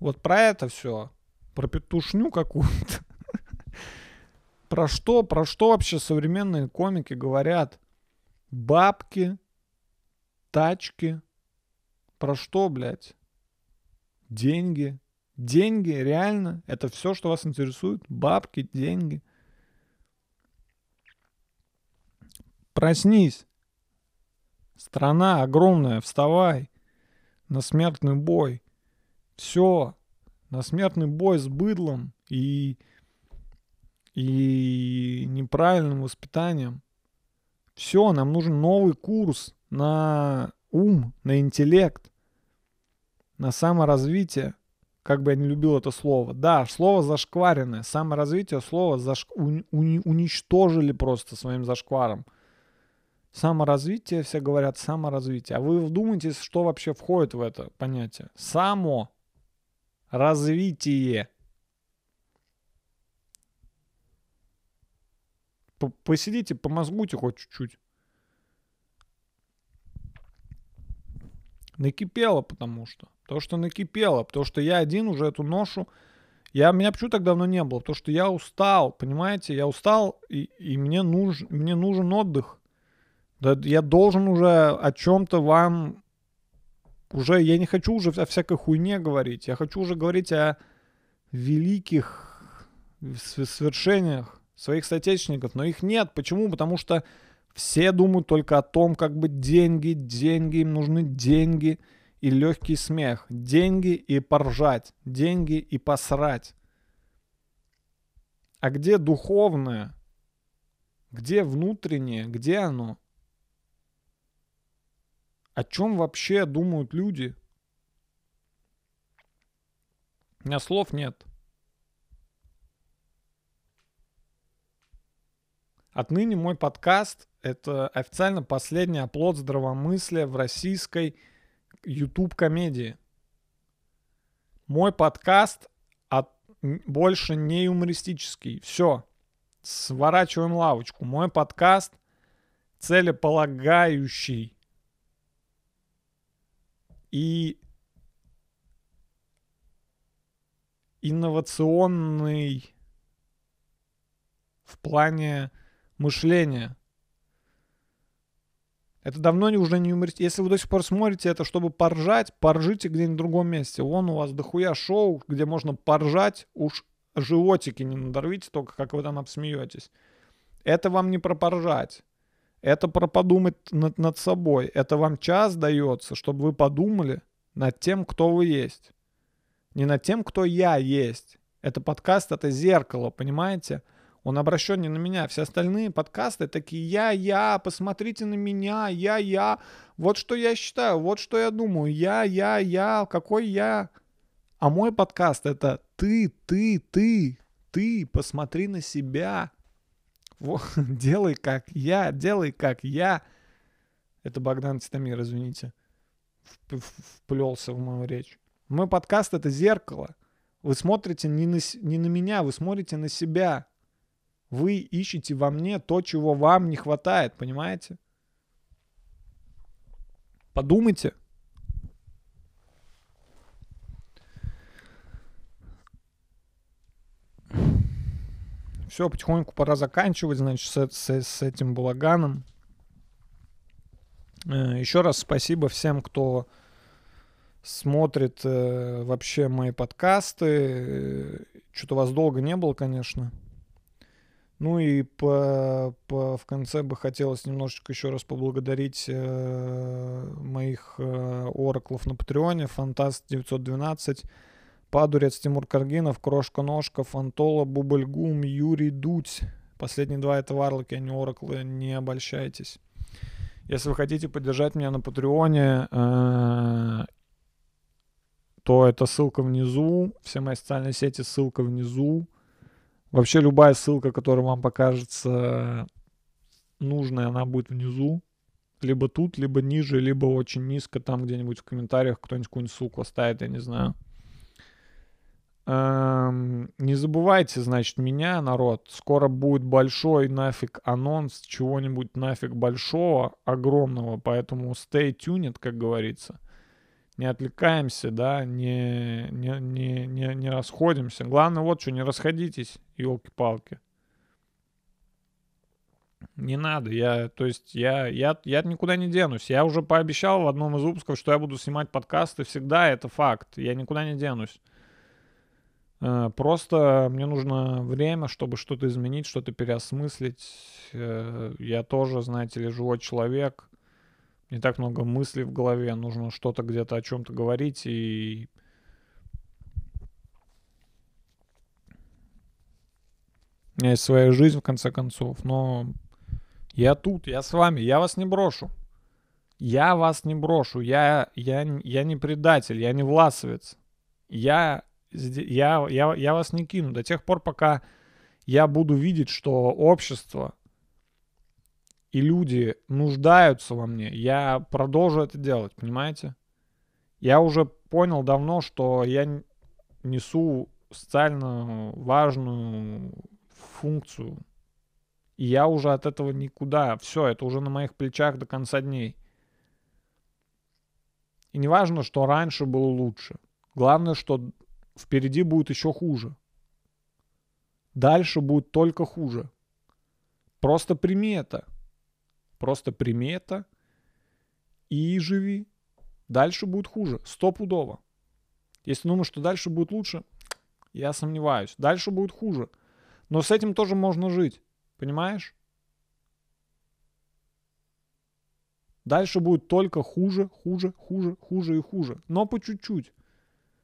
Speaker 1: Вот про это все. Про петушню какую-то. [LAUGHS] Про что, про что вообще современные комики говорят? Бабки, тачки. Про что, блядь? Деньги. Деньги, реально? Это все, что вас интересует? Бабки, деньги. Проснись. Страна огромная, вставай. На смертный бой. Все. На смертный бой с быдлом и, и неправильным воспитанием. Все, нам нужен новый курс на ум, на интеллект, на саморазвитие. Как бы я не любил это слово. Да, слово зашкваренное. Саморазвитие слово заш... уни- уни- уничтожили просто своим зашкваром. Саморазвитие, все говорят саморазвитие. А вы вдумайтесь, что вообще входит в это понятие. Само развитие. Посидите, помозгуйте хоть чуть-чуть. Накипело, потому что. Потому что накипело. Потому что я один уже эту ношу. Я, меня почему так давно не было? Потому что я устал, понимаете? Я устал, и, и мне, нуж, мне нужен отдых. Да, я должен уже о чем-то вам... Уже, я не хочу уже о всякой хуйне говорить. Я хочу уже говорить о великих св- свершениях своих соотечественников. Но их нет. Почему? Потому что все думают только о том, как бы деньги, деньги, им нужны деньги и легкий смех. Деньги и поржать. Деньги и посрать. А где духовное? Где внутреннее? Где оно? О чем вообще думают люди? У меня слов нет. Отныне мой подкаст — это официально последний оплот здравомыслия в российской YouTube-комедии. Мой подкаст от... больше не юмористический. Все. Сворачиваем лавочку. Мой подкаст целеполагающий и инновационный в плане мышления. Это давно уже не юмористический. Если вы до сих пор смотрите это, чтобы поржать, поржите где-нибудь в другом месте. Вон у вас дохуя шоу, где можно поржать, уж животики не надорвите, только как вы там обсмеетесь. Это вам не про поржать. Это про подумать над, над собой. Это вам час дается, чтобы вы подумали над тем, кто вы есть. Не над тем, кто я есть. Это подкаст, это зеркало, понимаете? Он обращен не на меня. Все остальные подкасты такие «я, я, посмотрите на меня, я, я». Вот что я считаю, вот что я думаю. Я, я, я, какой я. А мой подкаст это «ты, ты, ты, ты, посмотри на себя». Вот, [LAUGHS] делай как я, делай как я. Это Богдан Титамир, извините. Вплелся в мою речь. Мой подкаст — это зеркало. Вы смотрите не на, не на меня, вы смотрите на себя. Вы ищете во мне то, чего вам не хватает, понимаете? Подумайте. Все, потихоньку пора заканчивать, значит, с, с, с этим балаганом. Э, Еще раз спасибо всем, кто смотрит э, вообще мои подкасты. Что-то вас долго не было, конечно. Ну и по, по, в конце бы хотелось немножечко еще раз поблагодарить э, моих э, ораклов на Патреоне. Фантаст 912, Падурец, Тимур Каргинов, Крошка-Ножка, Фантола, Бубльгум, Юрий Дудь. Последние два это варлоки, а не ораклы, не обольщайтесь. Если вы хотите поддержать меня на Патреоне, э, то это ссылка внизу. Все мои социальные сети, ссылка внизу. Вообще любая ссылка, которая вам покажется нужной, она будет внизу. Либо тут, либо ниже, либо очень низко, там где-нибудь в комментариях кто-нибудь какую-нибудь ссылку оставит, я не знаю. Эм, не забывайте, значит, меня, народ. Скоро будет большой нафиг анонс чего-нибудь нафиг большого, огромного. Поэтому stay tuned, как говорится не отвлекаемся, да, не, не, не, не, не расходимся. Главное вот что, не расходитесь, елки-палки. Не надо, я, то есть я, я, я никуда не денусь. Я уже пообещал в одном из выпусков, что я буду снимать подкасты всегда, это факт. Я никуда не денусь. Э, просто мне нужно время, чтобы что-то изменить, что-то переосмыслить. Э, я тоже, знаете ли, живой человек не так много мыслей в голове, нужно что-то где-то о чем-то говорить и у меня есть своя жизнь в конце концов, но я тут, я с вами, я вас не брошу. Я вас не брошу, я, я, я не предатель, я не власовец. Я, я, я, я вас не кину до тех пор, пока я буду видеть, что общество и люди нуждаются во мне, я продолжу это делать, понимаете? Я уже понял давно, что я несу социально важную функцию. И я уже от этого никуда. Все, это уже на моих плечах до конца дней. И не важно, что раньше было лучше. Главное, что впереди будет еще хуже. Дальше будет только хуже. Просто прими это. Просто прими это и живи. Дальше будет хуже. Стопудово. Если думаешь, что дальше будет лучше, я сомневаюсь. Дальше будет хуже. Но с этим тоже можно жить. Понимаешь? Дальше будет только хуже, хуже, хуже, хуже и хуже. Но по чуть-чуть.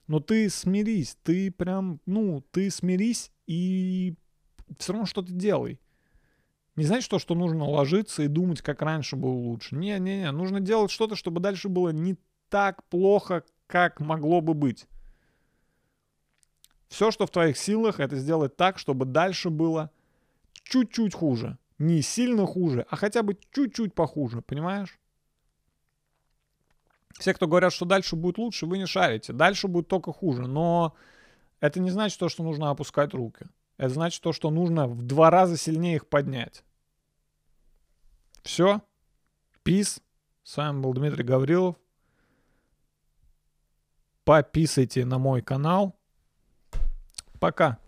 Speaker 1: Но ты смирись, ты прям, ну, ты смирись и все равно что-то делай. Не значит то, что нужно ложиться и думать, как раньше было лучше. Не-не-не, нужно делать что-то, чтобы дальше было не так плохо, как могло бы быть. Все, что в твоих силах, это сделать так, чтобы дальше было чуть-чуть хуже. Не сильно хуже, а хотя бы чуть-чуть похуже, понимаешь? Все, кто говорят, что дальше будет лучше, вы не шарите. Дальше будет только хуже. Но это не значит то, что нужно опускать руки. Это значит то, что нужно в два раза сильнее их поднять. Все. Пис. С вами был Дмитрий Гаврилов. Пописайте на мой канал. Пока.